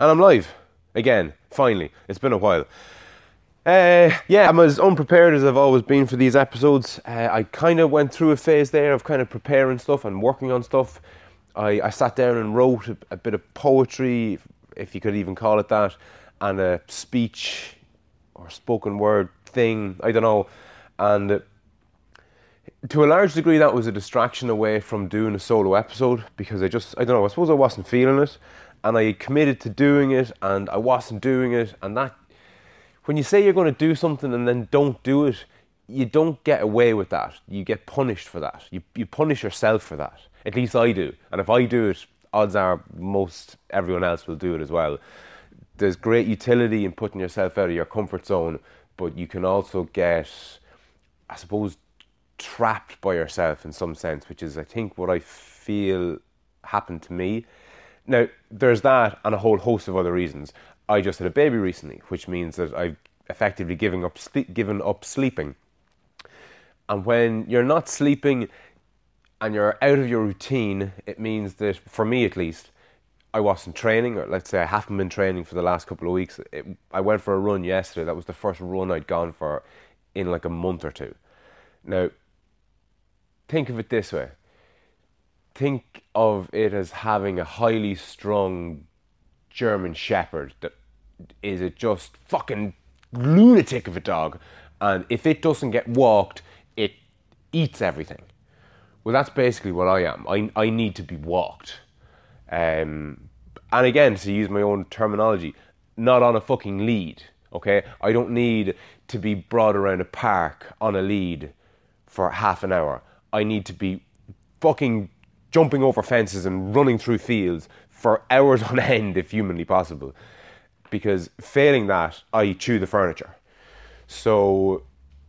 And I'm live again, finally. It's been a while. Uh, yeah, I'm as unprepared as I've always been for these episodes. Uh, I kind of went through a phase there of kind of preparing stuff and working on stuff. I, I sat down and wrote a, a bit of poetry, if you could even call it that, and a speech or spoken word thing, I don't know. And uh, to a large degree, that was a distraction away from doing a solo episode because I just, I don't know, I suppose I wasn't feeling it and I committed to doing it and I wasn't doing it. And that, when you say you're going to do something and then don't do it, you don't get away with that. You get punished for that. You, you punish yourself for that. At least I do. And if I do it, odds are most everyone else will do it as well. There's great utility in putting yourself out of your comfort zone, but you can also get, I suppose, trapped by yourself in some sense, which is, I think, what I feel happened to me. Now, there's that and a whole host of other reasons. I just had a baby recently, which means that I've effectively given up, given up sleeping. And when you're not sleeping and you're out of your routine, it means that, for me at least, I wasn't training, or let's say I haven't been training for the last couple of weeks. It, I went for a run yesterday. That was the first run I'd gone for in like a month or two. Now, think of it this way think of it as having a highly strung German Shepherd that is a just fucking lunatic of a dog, and if it doesn't get walked, it eats everything. Well, that's basically what I am. I, I need to be walked. Um, and again, to use my own terminology, not on a fucking lead, okay? I don't need to be brought around a park on a lead for half an hour. I need to be fucking jumping over fences and running through fields for hours on end if humanly possible. Because failing that, I chew the furniture. So,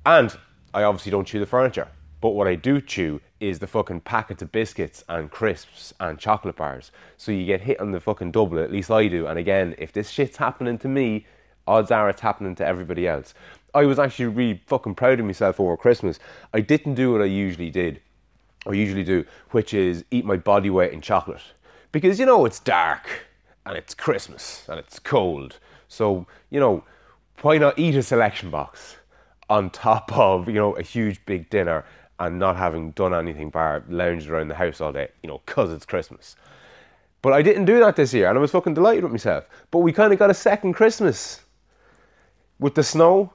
and I obviously don't chew the furniture. But what I do chew is the fucking packets of biscuits and crisps and chocolate bars. So you get hit on the fucking double, at least I do. And again, if this shit's happening to me, odds are it's happening to everybody else. I was actually really fucking proud of myself over Christmas. I didn't do what I usually did or usually do, which is eat my body weight in chocolate. Because you know it's dark and it's Christmas and it's cold. So, you know, why not eat a selection box on top of, you know, a huge big dinner and not having done anything bar lounged around the house all day, you know, because it's Christmas. But I didn't do that this year and I was fucking delighted with myself. But we kind of got a second Christmas with the snow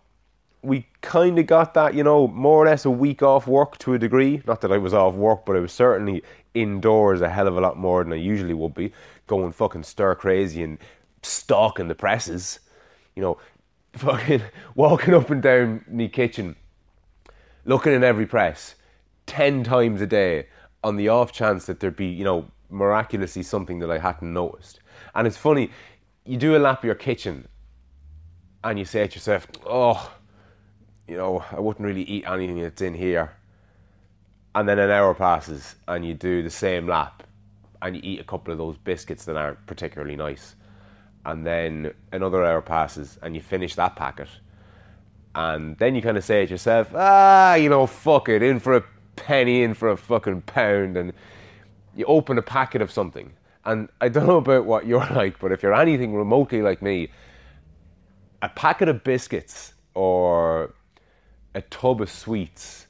we kind of got that, you know, more or less a week off work to a degree. Not that I was off work, but I was certainly indoors a hell of a lot more than I usually would be, going fucking stir crazy and stalking the presses. You know, fucking walking up and down the kitchen, looking in every press, 10 times a day on the off chance that there'd be, you know, miraculously something that I hadn't noticed. And it's funny, you do a lap of your kitchen and you say to yourself, oh, you know, I wouldn't really eat anything that's in here. And then an hour passes and you do the same lap and you eat a couple of those biscuits that aren't particularly nice. And then another hour passes and you finish that packet. And then you kind of say to yourself, ah, you know, fuck it, in for a penny, in for a fucking pound. And you open a packet of something. And I don't know about what you're like, but if you're anything remotely like me, a packet of biscuits or a tub of sweets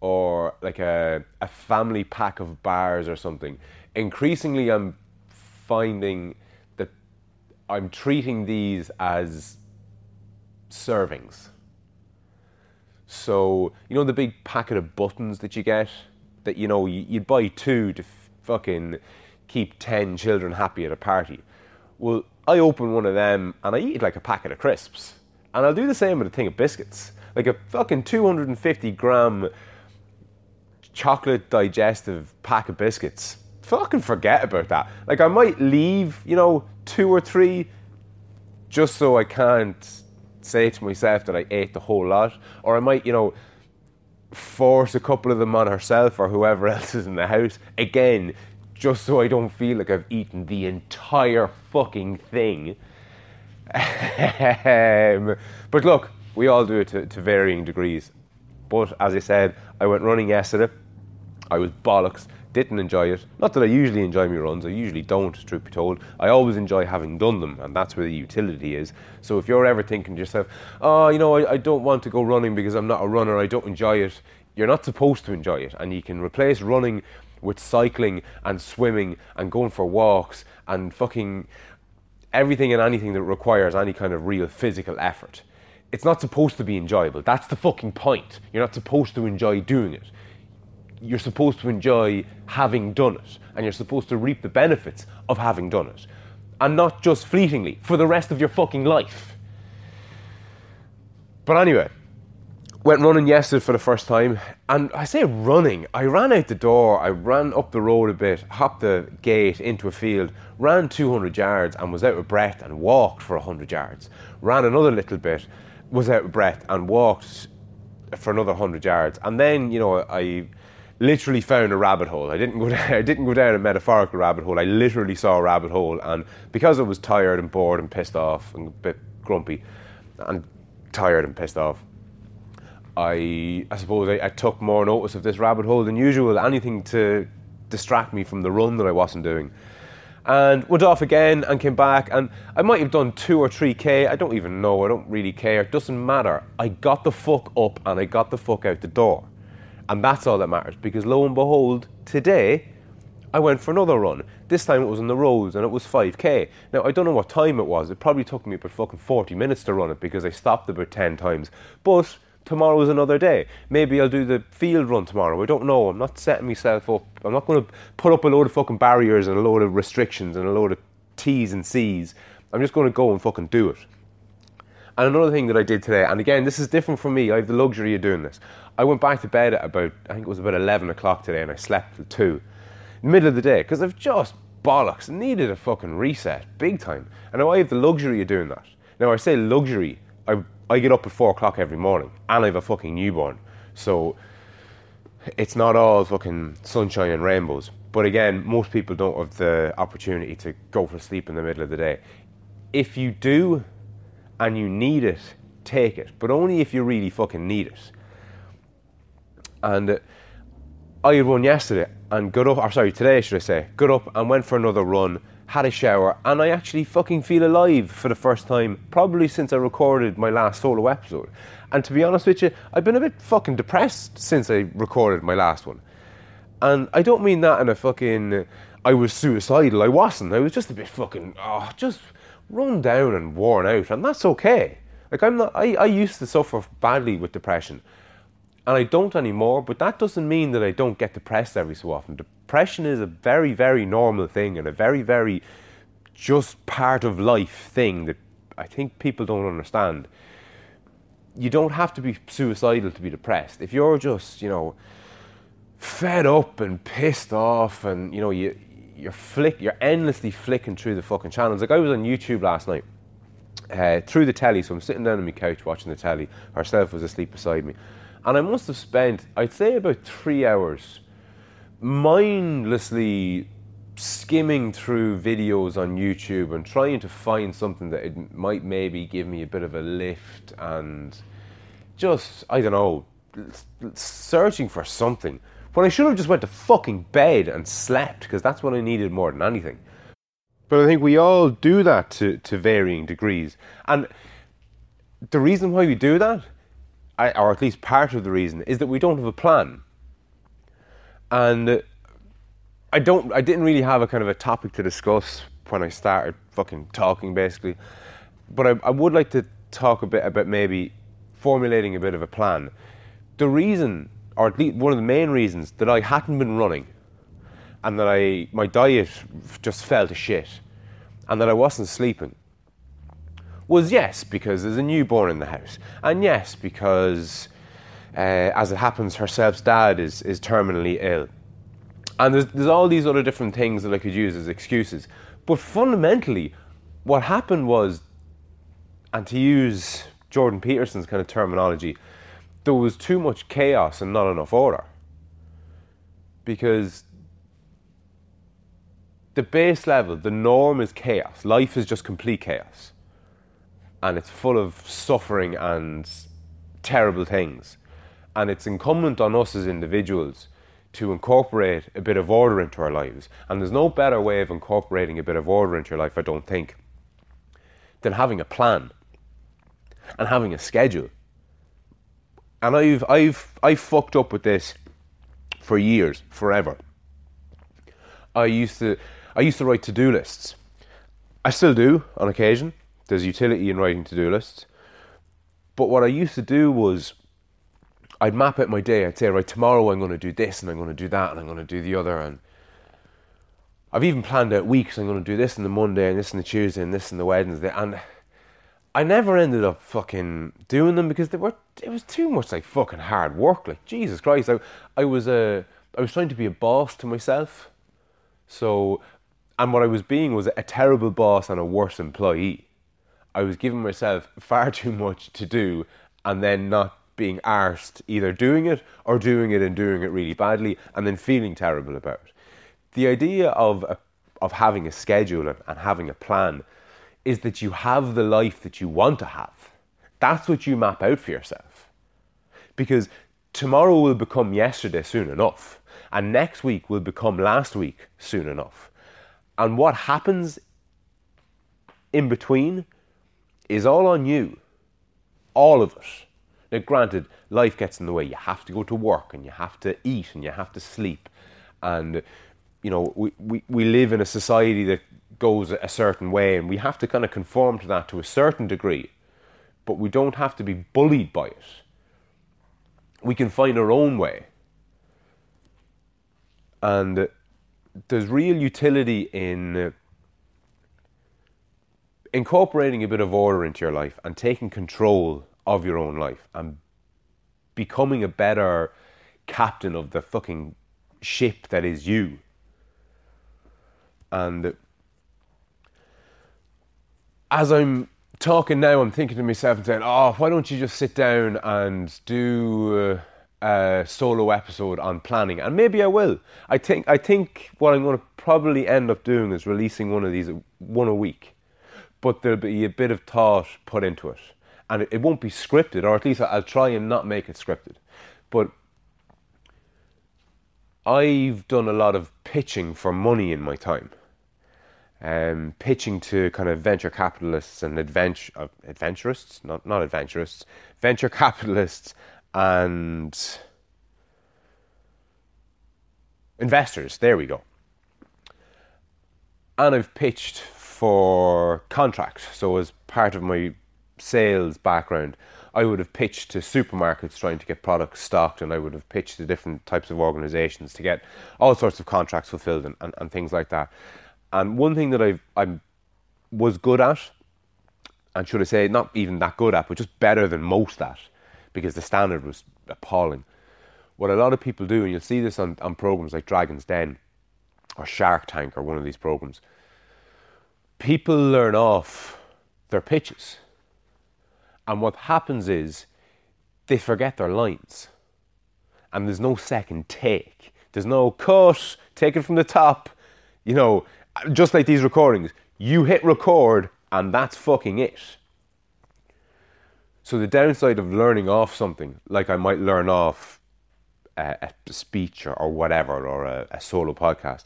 or like a, a family pack of bars or something. Increasingly, I'm finding that I'm treating these as servings. So, you know, the big packet of buttons that you get, that, you know, you'd buy two to f- fucking keep 10 children happy at a party. Well, I open one of them and I eat like a packet of crisps. And I'll do the same with a thing of biscuits like a fucking 250 gram chocolate digestive pack of biscuits. Fucking forget about that. Like I might leave, you know, two or three just so I can't say to myself that I ate the whole lot. Or I might, you know, force a couple of them on herself or whoever else is in the house. Again, just so I don't feel like I've eaten the entire fucking thing. um, but look, we all do it to, to varying degrees. But as I said, I went running yesterday. I was bollocks. didn't enjoy it. Not that I usually enjoy my runs, I usually don't, truth be told. I always enjoy having done them, and that's where the utility is. So if you're ever thinking to yourself, oh, you know, I, I don't want to go running because I'm not a runner, I don't enjoy it, you're not supposed to enjoy it. And you can replace running with cycling and swimming and going for walks and fucking everything and anything that requires any kind of real physical effort. It's not supposed to be enjoyable. That's the fucking point. You're not supposed to enjoy doing it you're supposed to enjoy having done it and you're supposed to reap the benefits of having done it and not just fleetingly for the rest of your fucking life. But anyway, went running yesterday for the first time and I say running, I ran out the door, I ran up the road a bit, hopped the gate into a field, ran 200 yards and was out of breath and walked for 100 yards. Ran another little bit, was out of breath and walked for another 100 yards. And then, you know, I literally found a rabbit hole. I didn't go down, I didn't go down a metaphorical rabbit hole. I literally saw a rabbit hole, and because I was tired and bored and pissed off and a bit grumpy, and tired and pissed off, I I suppose I, I took more notice of this rabbit hole than usual. Anything to distract me from the run that I wasn't doing. And went off again and came back, and I might have done two or three K. I don't even know. I don't really care. It doesn't matter. I got the fuck up and I got the fuck out the door. And that's all that matters because lo and behold, today I went for another run. This time it was on the roads and it was 5k. Now I don't know what time it was. It probably took me about fucking 40 minutes to run it because I stopped about 10 times. But tomorrow is another day. Maybe I'll do the field run tomorrow. I don't know. I'm not setting myself up. I'm not going to put up a load of fucking barriers and a load of restrictions and a load of T's and C's. I'm just going to go and fucking do it. And another thing that I did today, and again, this is different for me. I have the luxury of doing this. I went back to bed at about, I think it was about 11 o'clock today, and I slept till 2. Middle of the day, because I've just bollocks needed a fucking reset, big time. And now I have the luxury of doing that. Now, I say luxury, I, I get up at 4 o'clock every morning, and I have a fucking newborn. So it's not all fucking sunshine and rainbows. But again, most people don't have the opportunity to go for sleep in the middle of the day. If you do and you need it, take it. But only if you really fucking need it. And uh, I had run yesterday and got up, or sorry, today should I say, got up and went for another run, had a shower, and I actually fucking feel alive for the first time, probably since I recorded my last solo episode. And to be honest with you, I've been a bit fucking depressed since I recorded my last one. And I don't mean that in a fucking, I was suicidal, I wasn't. I was just a bit fucking, oh, just run down and worn out, and that's okay. Like I'm not, I, I used to suffer badly with depression, and I don't anymore, but that doesn't mean that I don't get depressed every so often. Depression is a very, very normal thing and a very, very just part of life thing that I think people don't understand. You don't have to be suicidal to be depressed. If you're just, you know, fed up and pissed off and, you know, you, you're flick, you're endlessly flicking through the fucking channels. Like I was on YouTube last night, uh, through the telly, so I'm sitting down on my couch watching the telly. Herself was asleep beside me and I must have spent, I'd say, about three hours mindlessly skimming through videos on YouTube and trying to find something that it might maybe give me a bit of a lift and just, I don't know, searching for something. When I should have just went to fucking bed and slept because that's what I needed more than anything. But I think we all do that to, to varying degrees. And the reason why we do that I, or at least part of the reason, is that we don't have a plan. And uh, I don't, I didn't really have a kind of a topic to discuss when I started fucking talking, basically. But I, I would like to talk a bit about maybe formulating a bit of a plan. The reason, or at least one of the main reasons, that I hadn't been running, and that I my diet just fell to shit, and that I wasn't sleeping, was yes, because there's a newborn in the house, and yes, because uh, as it happens, herself's dad is, is terminally ill. And there's, there's all these other different things that I could use as excuses. But fundamentally, what happened was, and to use Jordan Peterson's kind of terminology, there was too much chaos and not enough order. Because the base level, the norm is chaos. Life is just complete chaos and it's full of suffering and terrible things. And it's incumbent on us as individuals to incorporate a bit of order into our lives. And there's no better way of incorporating a bit of order into your life, I don't think, than having a plan and having a schedule. And I've I've I've fucked up with this for years, forever. I used to I used to write to-do lists. I still do on occasion. There's utility in writing to-do lists. But what I used to do was I'd map out my day. I'd say, right, tomorrow I'm going to do this and I'm going to do that and I'm going to do the other. And I've even planned out weeks. I'm going to do this on the Monday and this on the Tuesday and this on the Wednesday. And I never ended up fucking doing them because they were it was too much like fucking hard work. Like Jesus Christ, I I was a uh, was trying to be a boss to myself. So, and what I was being was a terrible boss and a worse employee. I was giving myself far too much to do and then not being arsed either doing it or doing it and doing it really badly and then feeling terrible about it. The idea of a, of having a schedule and having a plan is that you have the life that you want to have. That's what you map out for yourself. Because tomorrow will become yesterday soon enough, and next week will become last week soon enough. And what happens in between is all on you. All of it. Now, granted, life gets in the way. You have to go to work and you have to eat and you have to sleep. And, you know, we, we, we live in a society that goes a certain way and we have to kind of conform to that to a certain degree. But we don't have to be bullied by it. We can find our own way. And uh, there's real utility in uh, incorporating a bit of order into your life and taking control of your own life and becoming a better captain of the fucking ship that is you. And as I'm talking now, I'm thinking to myself and saying, oh, why don't you just sit down and do a solo episode on planning? And maybe I will. I think, I think what I'm going to probably end up doing is releasing one of these, one a week but there'll be a bit of thought put into it. And it, won't be scripted, or at least I'll try and not make it scripted. But I've done a lot of pitching for money in my time. Um, pitching to kind of venture capitalists and adventure uh, adventurists, not not adventurists, venture capitalists and investors. There we go. And I've pitched for contract. So, as part of my sales background, I would have pitched to supermarkets trying to get products stocked, and I would have pitched to different types of organizations to get all sorts of contracts fulfilled and, and, and things like that. And one thing that I I was good at, and should I say, not even that good at, but just better than most at, because the standard was appalling. What a lot of people do, and you'll see this on, on programs like Dragon's Den or Shark Tank or one of these programs, people learn off their pitches. And what happens is they forget their lines. And there's no second take. There's no cut, take it from the top. You know, just like these recordings, you hit record and that's fucking it. So the downside of learning off something, like I might learn off a, a speech or, or, whatever, or a, a solo podcast,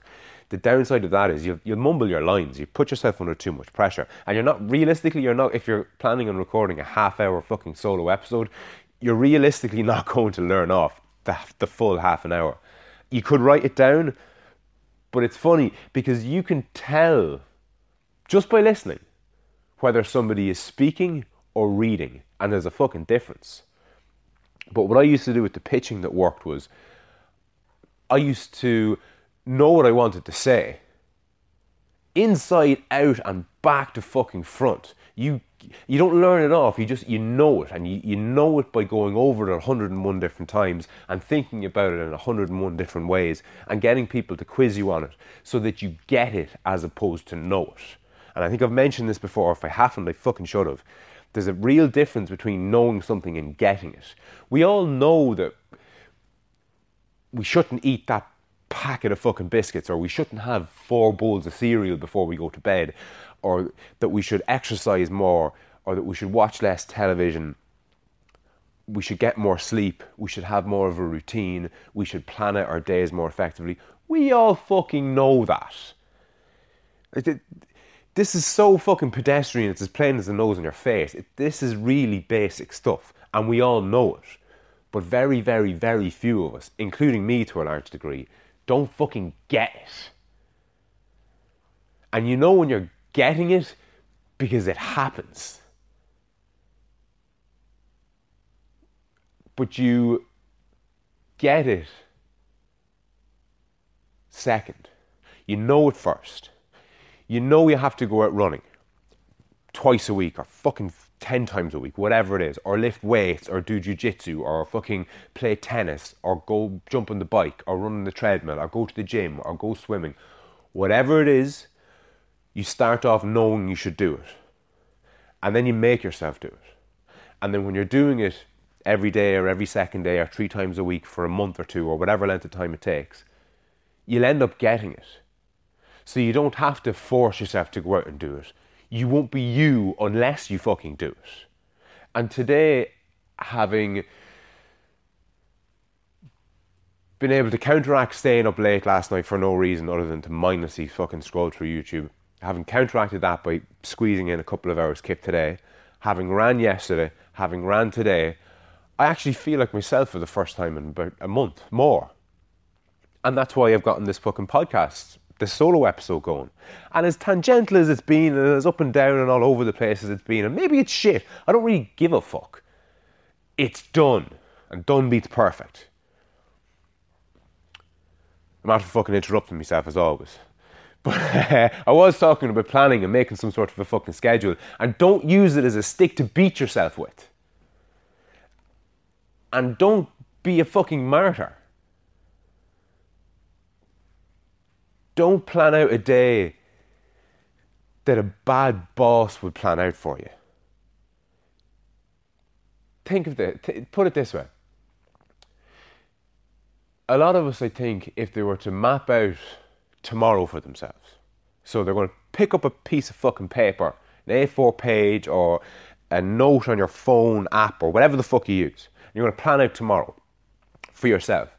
the downside of that is you'll, you'll mumble your lines. You put yourself under too much pressure. And you're not, realistically, you're not, if you're planning on recording a half hour fucking solo episode, you're realistically not going to learn off the, the full half an hour. You could write it down, but it's funny because you can tell just by listening whether somebody is speaking or reading, and there's a fucking difference. But what I used to do with the pitching that worked was I used to know what I wanted to say. Inside out and back to fucking front. You you don't learn it off, you just you know it and you, you know it by going over it 101 different times and thinking about it in 101 different ways and getting people to quiz you on it so that you get it as opposed to know it. And I think I've mentioned this before, if I haven't, I fucking should have. There's a real difference between knowing something and getting it. We all know that we shouldn't eat that packet of fucking biscuits, or we shouldn't have four bowls of cereal before we go to bed, or that we should exercise more, or that we should watch less television. we should get more sleep, we should have more of a routine, we should plan out our days more effectively. We all fucking know that. This is so fucking pedestrian, it's as plain as the nose on your face. This is really basic stuff, and we all know it. But very, very, very few of us, including me to a large degree, don't fucking get it. And you know when you're getting it because it happens. But you get it second. You know it first. You know you have to go out running twice a week or fucking 10 times a week, whatever it is, or lift weights, or do jujitsu, or fucking play tennis, or go jump on the bike, or run on the treadmill, or go to the gym, or go swimming. Whatever it is, you start off knowing you should do it. And then you make yourself do it. And then when you're doing it every day, or every second day, or three times a week for a month or two, or whatever length of time it takes, you'll end up getting it. So you don't have to force yourself to go out and do it you won't be you unless you fucking do it. And today, having been able to counteract staying up late last night for no reason other than to mindlessly fucking scroll through YouTube, having counteracted that by squeezing in a couple of hours kip today, having ran yesterday, having ran today, I actually feel like myself for the first time in about a month more. And that's why I've gotten this fucking podcast the solo episode going. And as tangential as it's been, and as up and down and all over the place as it's been, and maybe it's shit, I don't really give a fuck. It's done. And done beats perfect. I'm after fucking interrupting myself as always. But I was talking about planning and making some sort of a fucking schedule. And don't use it as a stick to beat yourself with. And don't be a fucking martyr. Don't plan out a day that a bad boss would plan out for you. Think of it, th- put it this way. A lot of us, I think, if they were to map out tomorrow for themselves, so they're going to pick up a piece of fucking paper, an A4 page, or a note on your phone app, or whatever the fuck you use, and you're going to plan out tomorrow for yourself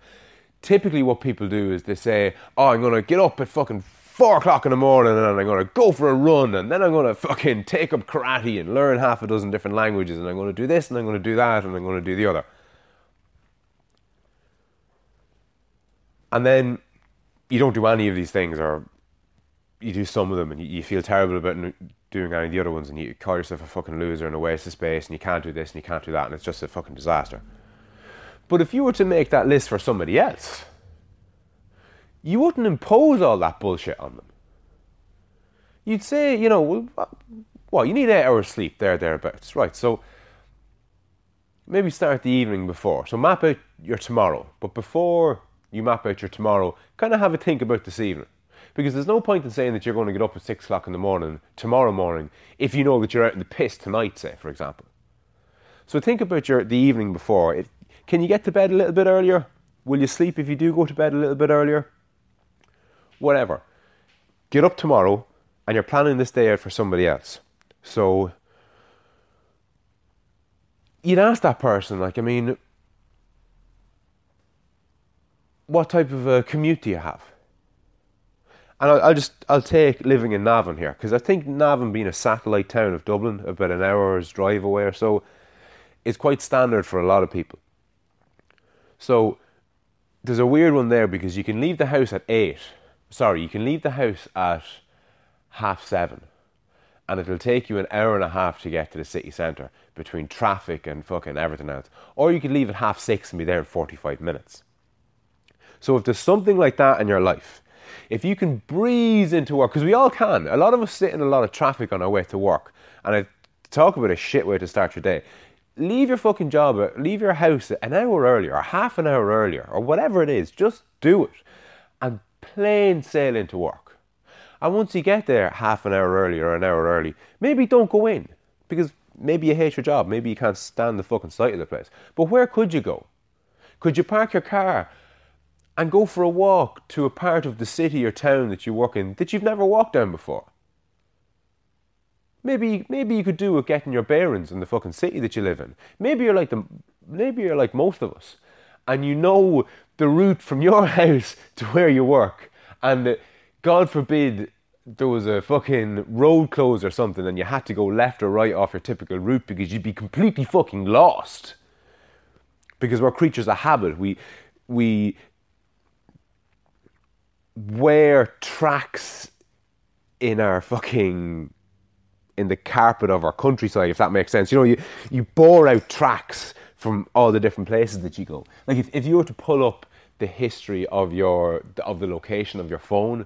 typically what people do is they say, "Oh, I'm gonna get up at fucking four o'clock in the morning and I'm gonna go for a run and then I'm gonna fucking take up karate and learn half a dozen different languages and I'm gonna do this and I'm gonna do that and I'm gonna do the other." And then you don't do any of these things, or you do some of them and you, feel terrible about doing any of the other ones, and you call yourself a fucking loser and a waste of space, and you can't do this and you can't do that, and it's just a fucking disaster. But if you were to make that list for somebody else, you wouldn't impose all that bullshit on them. You'd say, you know, well, what, you need eight hours sleep there, thereabouts. Right, so maybe start the evening before. So map out your tomorrow. But before you map out your tomorrow, kind of have a think about this evening. Because there's no point in saying that you're going to get up at six o'clock in the morning tomorrow morning if you know that you're out in the piss tonight, say, for example. So think about your the evening before. It, can you get to bed a little bit earlier? Will you sleep if you do go to bed a little bit earlier? Whatever. Get up tomorrow and you're planning this day out for somebody else. So you'd ask that person, like, I mean, what type of a commute do you have? And I'll, I'll just I'll take living in Navan here because I think Navan being a satellite town of Dublin, about an hour's drive away or so, is quite standard for a lot of people. So there's a weird one there because you can leave the house at eight. Sorry, you can leave the house at half seven, and it'll take you an hour and a half to get to the city centre between traffic and fucking everything else. Or you could leave at half six and be there in 45 minutes. So if there's something like that in your life, if you can breeze into work, because we all can, a lot of us sit in a lot of traffic on our way to work, and I talk about a shit way to start your day leave your fucking job, uh, leave your house an hour earlier or half an hour earlier or whatever it is. Just do it and plain sail into work. And once you get there half an hour early or an hour early, maybe don't go in because maybe you hate your job. Maybe you can't stand the fucking sight of the place. But where could you go? Could you park your car and go for a walk to a part of the city or town that you work in that you've never walked down before? Maybe maybe you could do with getting your bearings in the fucking city that you live in. Maybe you're like the maybe you're like most of us, and you know the route from your house to where you work, and God forbid there was a fucking road closed or something, and you had to go left or right off your typical route because you'd be completely fucking lost. Because we're creatures of habit. We we wear tracks in our fucking in the carpet of our countryside, if that makes sense. You know, you, you bore out tracks from all the different places that you go. Like if, if you were to pull up the history of your of the location of your phone,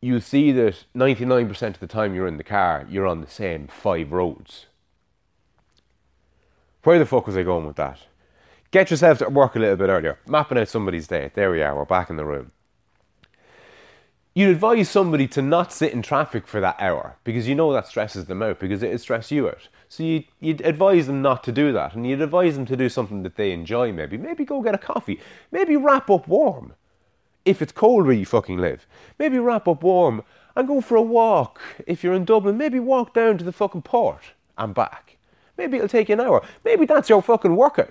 you'll see that 99% of the time you're in the car, you're on the same five roads. Where the fuck was I going with that? Get yourself to work a little bit earlier. Mapping out somebody's day. There we are, we're back in the room you'd advise somebody to not sit in traffic for that hour because you know that stresses them out because it stress you out. So you'd, you'd advise them not to do that and you'd advise them to do something that they enjoy maybe. Maybe go get a coffee. Maybe wrap up warm if it's cold where you fucking live. Maybe wrap up warm and go for a walk if you're in Dublin. Maybe walk down to the fucking port and back. Maybe it'll take you an hour. Maybe that's your fucking workout.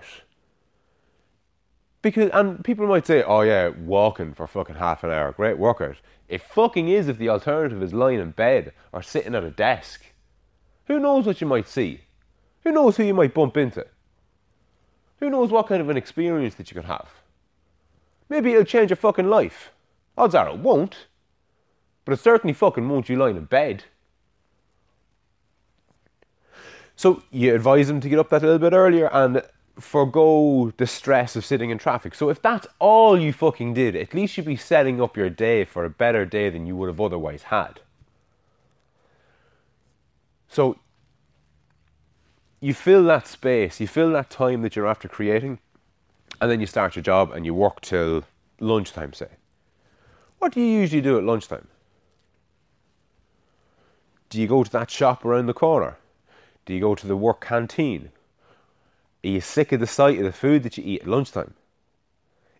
Because and people might say, "Oh yeah, walking for fucking half an hour, great workout." It fucking is if the alternative is lying in bed or sitting at a desk. Who knows what you might see? Who knows who you might bump into? Who knows what kind of an experience that you could have? Maybe it'll change your fucking life. Odds are it won't. But it certainly fucking won't you lying in bed. So you advise them to get up that little bit earlier and forego the stress of sitting in traffic. So if that's all you fucking did, at least you'd be setting up your day for a better day than you would have otherwise had. So you fill that space, you fill that time that you're after creating, and then you start your job and you work till lunchtime, say. What do you usually do at lunchtime? Do you go to that shop around the corner? Do you go to the work canteen? Are you sick of the sight of the food that you eat at lunchtime?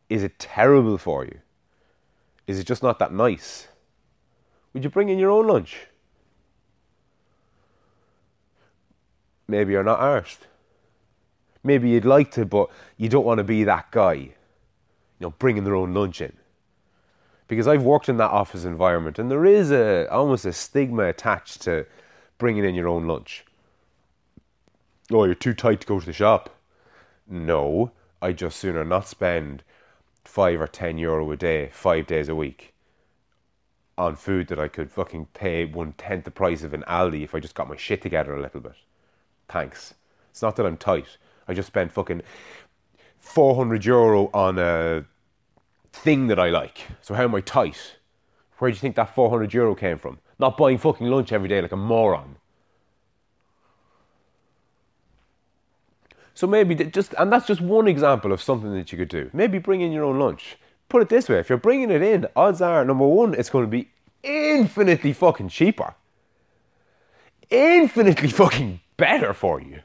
Is it terrible for you? Is it just not that nice? Would you bring in your own lunch? Maybe you're not arsed. Maybe you'd like to, but you don't want to be that guy, you know, bringing their own lunch in. Because I've worked in that office environment, and there is a almost a stigma attached to bringing in your own lunch. Oh, you're too tight to go to the shop. No, I just sooner not spend five or ten euro a day, five days a week, on food that I could fucking pay one tenth the price of an Aldi if I just got my shit together a little bit. Thanks. It's not that I'm tight. I just spent fucking 400 euro on a thing that I like. So how am I tight? Where do you think that 400 euro came from? Not buying fucking lunch every day like a moron. So maybe just, and that's just one example of something that you could do. Maybe bring in your own lunch. Put it this way: if you're bringing it in, odds are number one, it's going to be infinitely fucking cheaper, infinitely fucking better for you,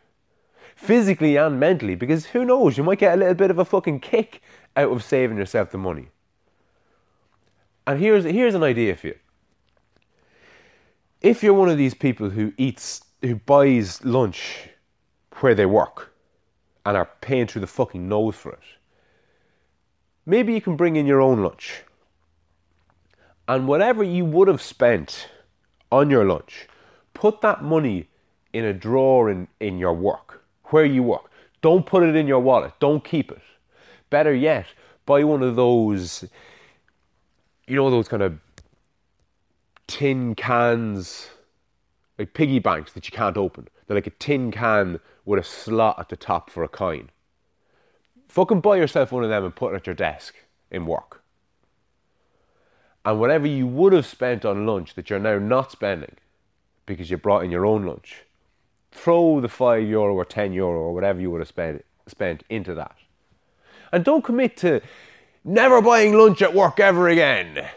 physically and mentally. Because who knows, you might get a little bit of a fucking kick out of saving yourself the money. And here's here's an idea for you. If you're one of these people who eats who buys lunch where they work and are paying through the fucking nose for it. Maybe you can bring in your own lunch. And whatever you would have spent on your lunch, put that money in a drawer in, in your work, where you work. Don't put it in your wallet. Don't keep it. Better yet, buy one of those, you know, those kind of tin cans, like piggy banks that you can't open. They're like a tin can with a slot at the top for a coin. Fucking buy yourself one of them and put it at your desk in work. And whatever you would have spent on lunch that you're now not spending because you brought in your own lunch, throw the 5 euro or 10 euro or whatever you would have spent, spent into that. And don't commit to never buying lunch at work ever again.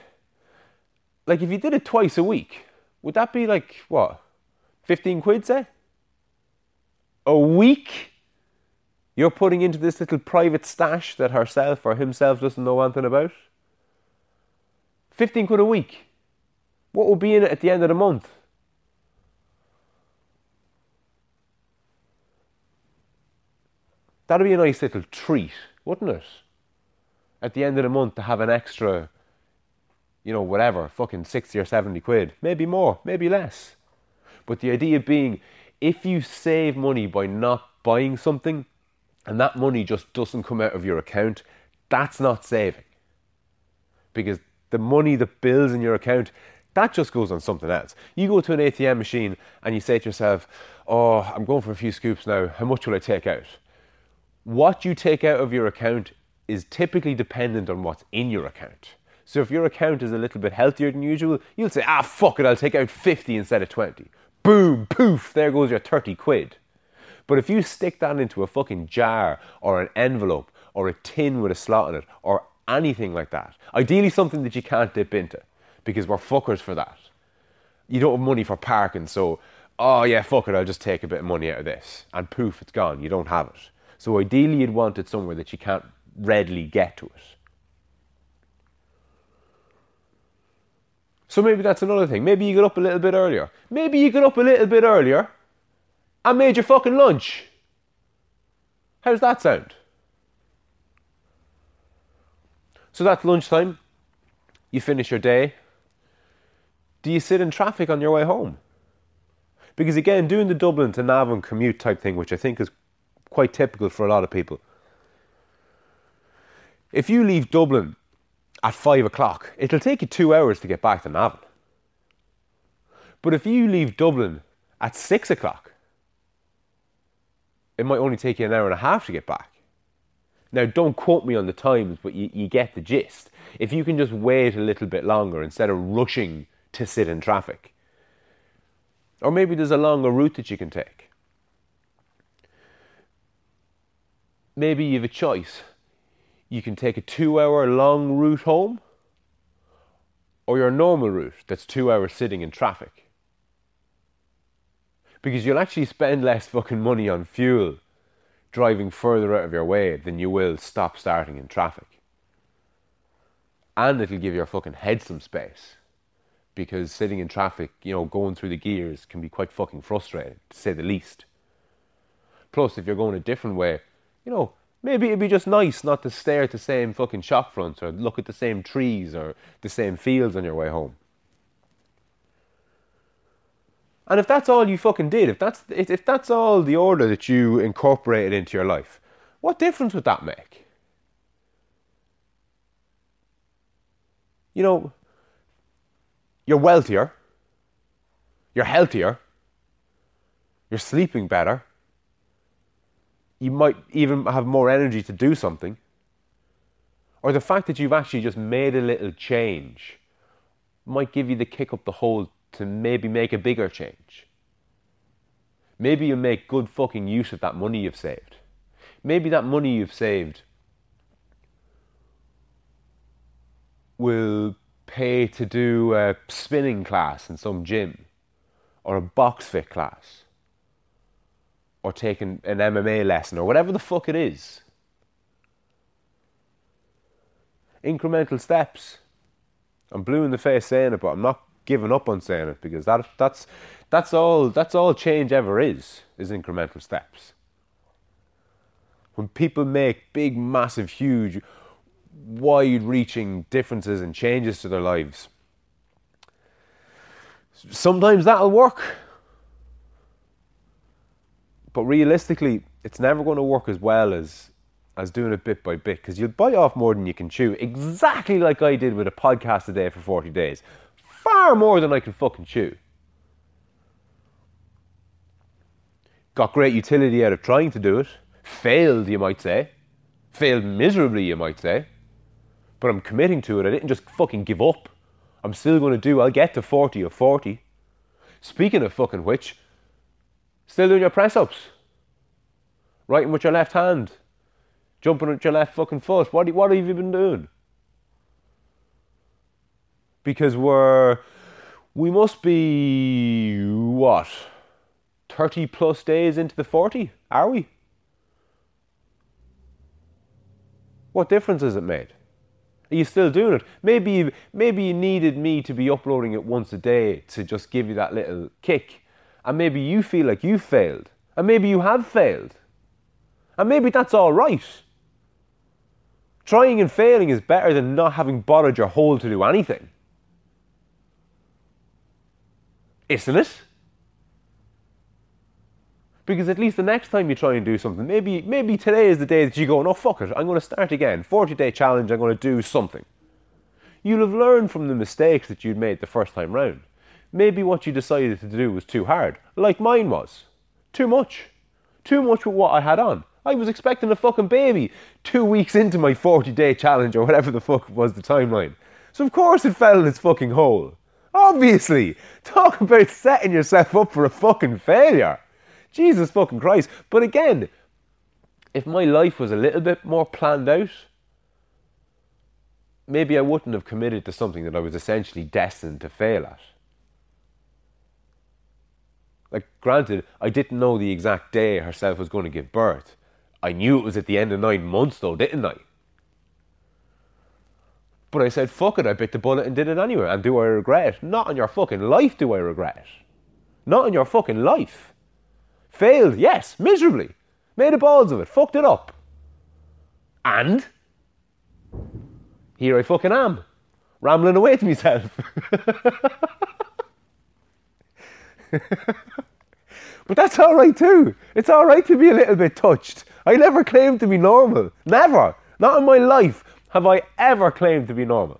Like if you did it twice a week, would that be like what? 15 quid, say? A week you're putting into this little private stash that herself or himself doesn't know anything about? 15 quid a week. What will be in it at the end of the month? That'd be a nice little treat, wouldn't it? At the end of the month to have an extra, you know, whatever, fucking 60 or 70 quid. Maybe more, maybe less. But the idea being, if you save money by not buying something and that money just doesn't come out of your account, that's not saving. Because the money that builds in your account, that just goes on something else. You go to an ATM machine and you say to yourself, Oh, I'm going for a few scoops now. How much will I take out? What you take out of your account is typically dependent on what's in your account. So if your account is a little bit healthier than usual, you'll say, ah, fuck it, I'll take out 50 instead of 20. Boom, poof, there goes your 30 quid. But if you stick that into a fucking jar or an envelope or a tin with a slot in it or anything like that, ideally something that you can't dip into because we're fuckers for that. You don't have money for parking, so, oh yeah, fuck it, I'll just take a bit of money out of this. And poof, it's gone. You don't have it. So ideally, you'd want it somewhere that you can't readily get to it. So maybe that's another thing. Maybe you get up a little bit earlier. Maybe you get up a little bit earlier and made your fucking lunch. How's that sound? So that's lunchtime. You finish your day. Do you sit in traffic on your way home? Because again, doing the Dublin to Navan commute type thing, which I think is quite typical for a lot of people. If you leave Dublin at five o'clock, it'll take you two hours to get back to Navan. But if you leave Dublin at six o'clock, it might only take you an hour and a half to get back. Now, don't quote me on the times, but you, you get the gist. If you can just wait a little bit longer instead of rushing to sit in traffic, or maybe there's a longer route that you can take. Maybe you have a choice. You can take a two hour long route home, or your normal route that's two hours sitting in traffic because you'll actually spend less fucking money on fuel driving further out of your way than you will stop starting in traffic. And it'll give your fucking head some space. Because sitting in traffic, you know, going through the gears can be quite fucking frustrating, to say the least. Plus, if you're going a different way, you know, maybe it'd be just nice not to stare at the same fucking shop fronts or look at the same trees or the same fields on your way home. And if that's all you fucking did, if that's if that's all the order that you incorporated into your life, what difference would that make? You know, you're wealthier, you're healthier, you're sleeping better, you might even have more energy to do something. Or the fact that you've actually just made a little change might give you the kick up the hole to maybe make a bigger change. Maybe you make good fucking use of that money you've saved. Maybe that money you've saved will pay to do a spinning class in some gym or a box fit class or taking an MMA lesson or whatever the fuck it is. Incremental steps. I'm blue in the face saying it, but I'm not giving up on saying it because that that's that's all that's all change ever is is incremental steps. When people make big, massive, huge, wide-reaching differences and changes to their lives, sometimes that'll work. But realistically, it's never going to work as well as as doing it bit by bit because you'll bite off more than you can chew. Exactly like I did with a podcast a day for 40 days far more than I can fucking chew. Got great utility out of trying to do it. Failed, you might say. Failed miserably, you might say. But I'm committing to it. I didn't just fucking give up. I'm still going to do, I'll get to 40 or 40. Speaking of fucking which, still doing your press ups. Writing with your left hand. Jumping with your left fucking foot. What, what have you been doing? because we're we must be what 30 plus days into the 40 are we what difference has it made are you still doing it maybe maybe you needed me to be uploading it once a day to just give you that little kick and maybe you feel like you failed and maybe you have failed And maybe that's all right. Trying and failing is better than not having bothered your whole to do anything. Isn't it? Because at least the next time you try and do something, maybe maybe today is the day that you go, no fuck it, I'm going to start again. 40 day challenge, I'm going to do something. You'll have learned from the mistakes that you'd made the first time round. Maybe what you decided to do was too hard, like mine was. Too much. Too much with what I had on. I was expecting a fucking baby two weeks into my 40 day challenge or whatever the fuck was the timeline. So of course it fell in its fucking hole. Obviously. Talk about setting yourself up for a fucking failure. Jesus fucking Christ. But again, if my life was a little bit more planned out, maybe I wouldn't have committed to something that I was essentially destined to fail at. Like, granted, I didn't know the exact day herself was going to give birth. I knew it was at the end of nine months, though, didn't I? But I said, fuck it, I bit the bullet and did it anyway. And do I regret? it? Not in your fucking life do I regret. it. Not in your fucking life. Failed, yes, miserably. Made a balls of it, fucked it up. And here I fucking am, rambling away to myself. but that's all right too. It's all right to be a little bit touched. I never claimed to be normal. Never. Not in my life have I ever claimed to be normal.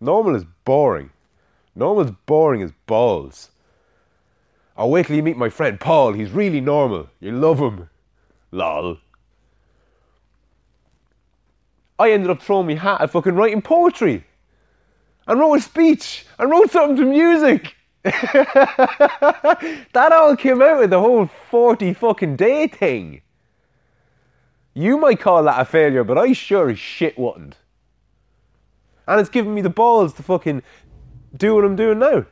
Normal is boring. Normal is boring as balls. I'll wait till you meet my friend Paul. He's really normal. You love him. Lol. I ended up throwing my hat at fucking writing poetry. And wrote a speech. And wrote something to music. that all came out of the whole 40 fucking day thing. You might call that a failure, but I sure as shit wouldn't. And it's given me the balls to fucking do what I'm doing now.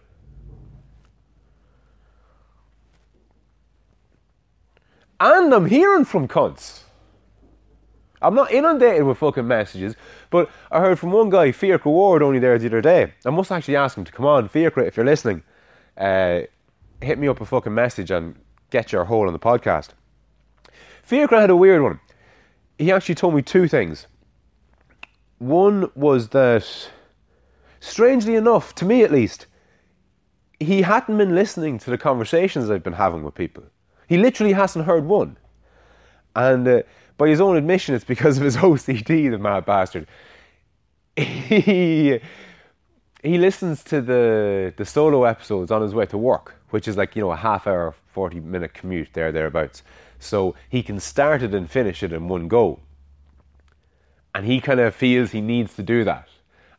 And I'm hearing from cunts. I'm not inundated with fucking messages, but I heard from one guy, Fiacre Ward, only there the other day. I must actually ask him to come on. Fiacre, if you're listening, uh, hit me up a fucking message and get your hole on the podcast. Fiacre had a weird one. He actually told me two things. One was that, strangely enough, to me at least, he hadn't been listening to the conversations I've been having with people. He literally hasn't heard one. And uh, by his own admission, it's because of his OCD, the mad bastard. He he listens to the the solo episodes on his way to work, which is like you know a half hour, forty minute commute there thereabouts. So he can start it and finish it in one go. And he kind of feels he needs to do that.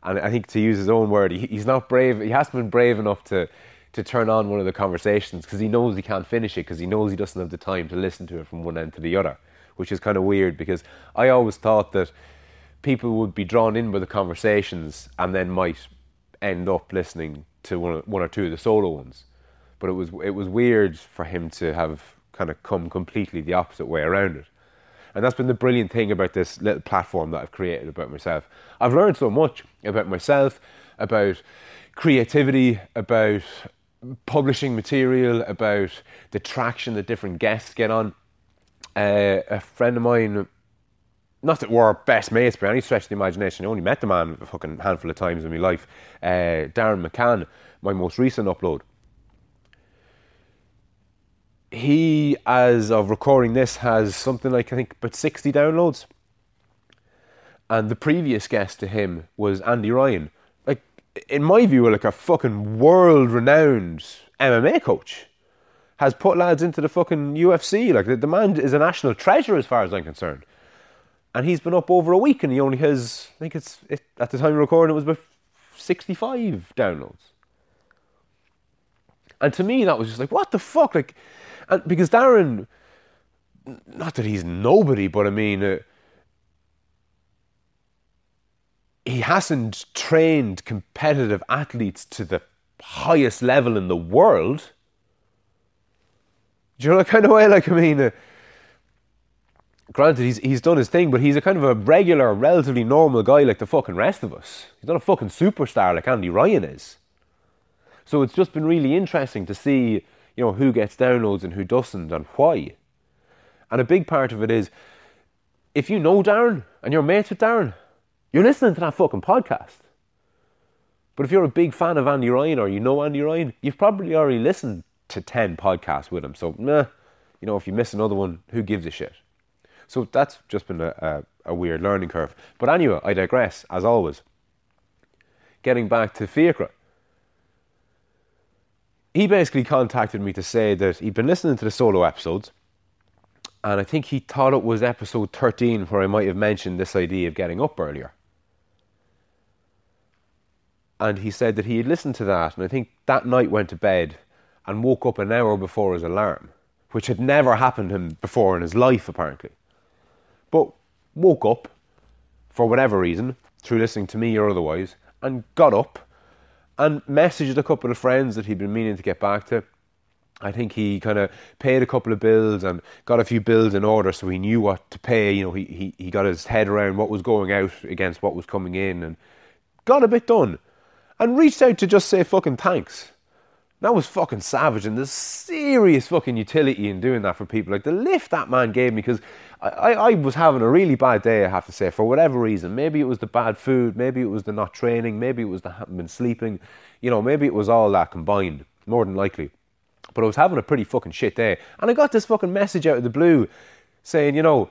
And I think to use his own word, he, he's not brave. He hasn't been brave enough to to turn on one of the conversations because he knows he can't finish it because he knows he doesn't have the time to listen to it from one end to the other, which is kind of weird because I always thought that people would be drawn in by the conversations and then might end up listening to one, one or two of the solo ones. But it was it was weird for him to have kind of come completely the opposite way around it. And that's been the brilliant thing about this little platform that I've created about myself. I've learned so much about myself, about creativity, about publishing material, about the traction that different guests get on. Uh, a friend of mine, not that we're best mates by any stretch of the imagination, I only met the man a fucking handful of times in my life, uh, Darren McCann, my most recent upload. He, as of recording this, has something like, I think, about 60 downloads. And the previous guest to him was Andy Ryan, like in my view, like a fucking world renowned MMA coach, has put lads into the fucking UFC. Like, the, the man is a national treasure as far as I'm concerned. And he's been up over a week and he only has, I think it's, it, at the time of recording, it was about 65 downloads. And to me, that was just like, what the fuck? Like, and because Darren, not that he's nobody, but I mean, uh, he hasn't trained competitive athletes to the highest level in the world. Do you know kind of way? Like, I mean, uh, granted, he's, he's done his thing, but he's a kind of a regular, relatively normal guy like the fucking rest of us. He's not a fucking superstar like Andy Ryan is. So it's just been really interesting to see, you know, who gets downloads and who doesn't and why. And a big part of it is if you know Darren and you're mates with Darren, you're listening to that fucking podcast. But if you're a big fan of Andy Ryan or you know Andy Ryan, you've probably already listened to 10 podcasts with him. So, meh, you know, if you miss another one, who gives a shit? So that's just been a, a, a weird learning curve. But anyway, I digress, as always. Getting back to Fiacre. He basically contacted me to say that he'd been listening to the solo episodes, and I think he thought it was episode 13 where I might have mentioned this idea of getting up earlier. And he said that he had listened to that, and I think that night went to bed and woke up an hour before his alarm, which had never happened to him before in his life, apparently. But woke up, for whatever reason, through listening to me or otherwise, and got up and messaged a couple of friends that he'd been meaning to get back to. I think he kind of paid a couple of bills and got a few bills in order so he knew what to pay. You know, he, he, he got his head around what was going out against what was coming in and got a bit done. And reached out to just say fucking thanks. That was fucking savage, and there's serious fucking utility in doing that for people. Like the lift that man gave me, because I, I, was having a really bad day, I have to say, for whatever reason. Maybe it was the bad food, maybe it was the not training, maybe it was the haven't been sleeping, you know, maybe it was all that combined, more than likely. But I was having a pretty fucking shit day, and I got this fucking message out of the blue saying, you know,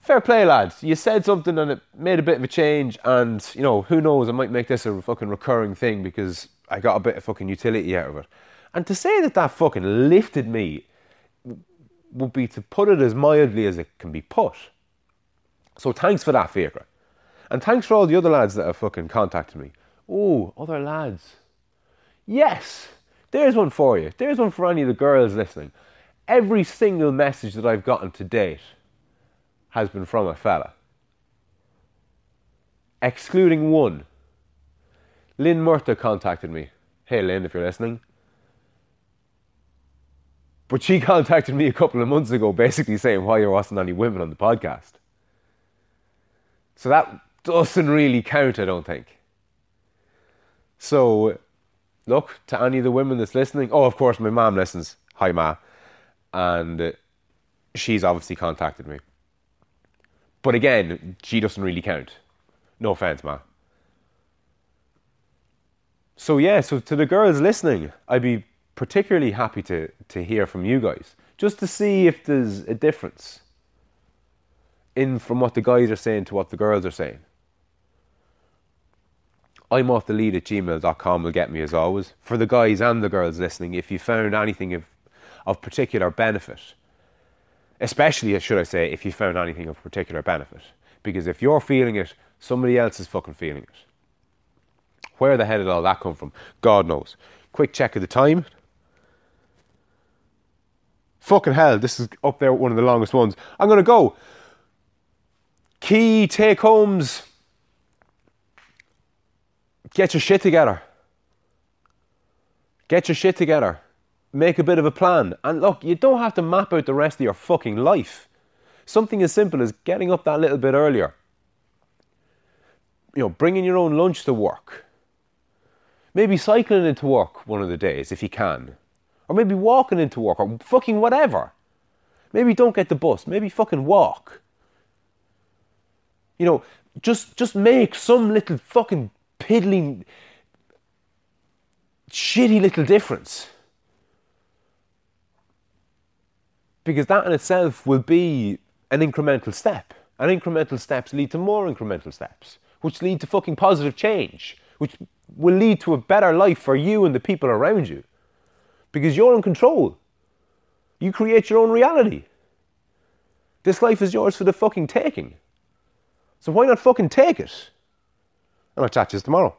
fair play, lads. You said something and it made a bit of a change, and you know, who knows, I might make this a fucking recurring thing because I got a bit of fucking utility out of it. And to say that that fucking lifted me would be to put it as mildly as it can be put. So thanks for that, Fiacre. And thanks for all the other lads that have fucking contacted me. Oh, other lads. Yes, there's one for you. There's one for any of the girls listening. Every single message that I've gotten to date has been from a fella. Excluding one Lynn Murtha contacted me. Hey, Lynn, if you're listening. But she contacted me a couple of months ago basically saying why there wasn't any women on the podcast. So that doesn't really count, I don't think. So, look, to any of the women that's listening, oh, of course, my mom listens. Hi, Ma. And she's obviously contacted me. But again, she doesn't really count. No offense, Ma. So yeah, so to the girls listening, I'd be particularly happy to to hear from you guys, just to see if there's a difference in from what the guys are saying to what the girls are saying. I'm off the lead at gmail.com will get me as always. For the guys and the girls listening, if you found anything of, of particular benefit, especially, uh, should I say, if you found anything of particular benefit. Because if you're feeling it, somebody else is fucking feeling it. Where the hell did all that come from? God knows. Quick check of the time. Fucking hell, this is up there one of the longest ones. I'm going to go. Key take homes. Get your shit together. Get your shit together. Make a bit of a plan. And look, you don't have to map out the rest of your fucking life. Something as simple as getting up that little bit earlier. You know, bringing your own lunch to work Maybe cycling into work one of the days if you can. Or maybe walking into work or fucking whatever. Maybe don't get the bus. Maybe fucking walk. You know, just just make some little fucking piddling shitty little difference. Because that in itself will be an incremental step. And incremental steps lead to more incremental steps, which lead to fucking positive change, which will lead to a better life for you and the people around you. Because you're in control. You create your own reality. This life is yours for the fucking taking. So why not fucking take it? And I'll chat to you tomorrow.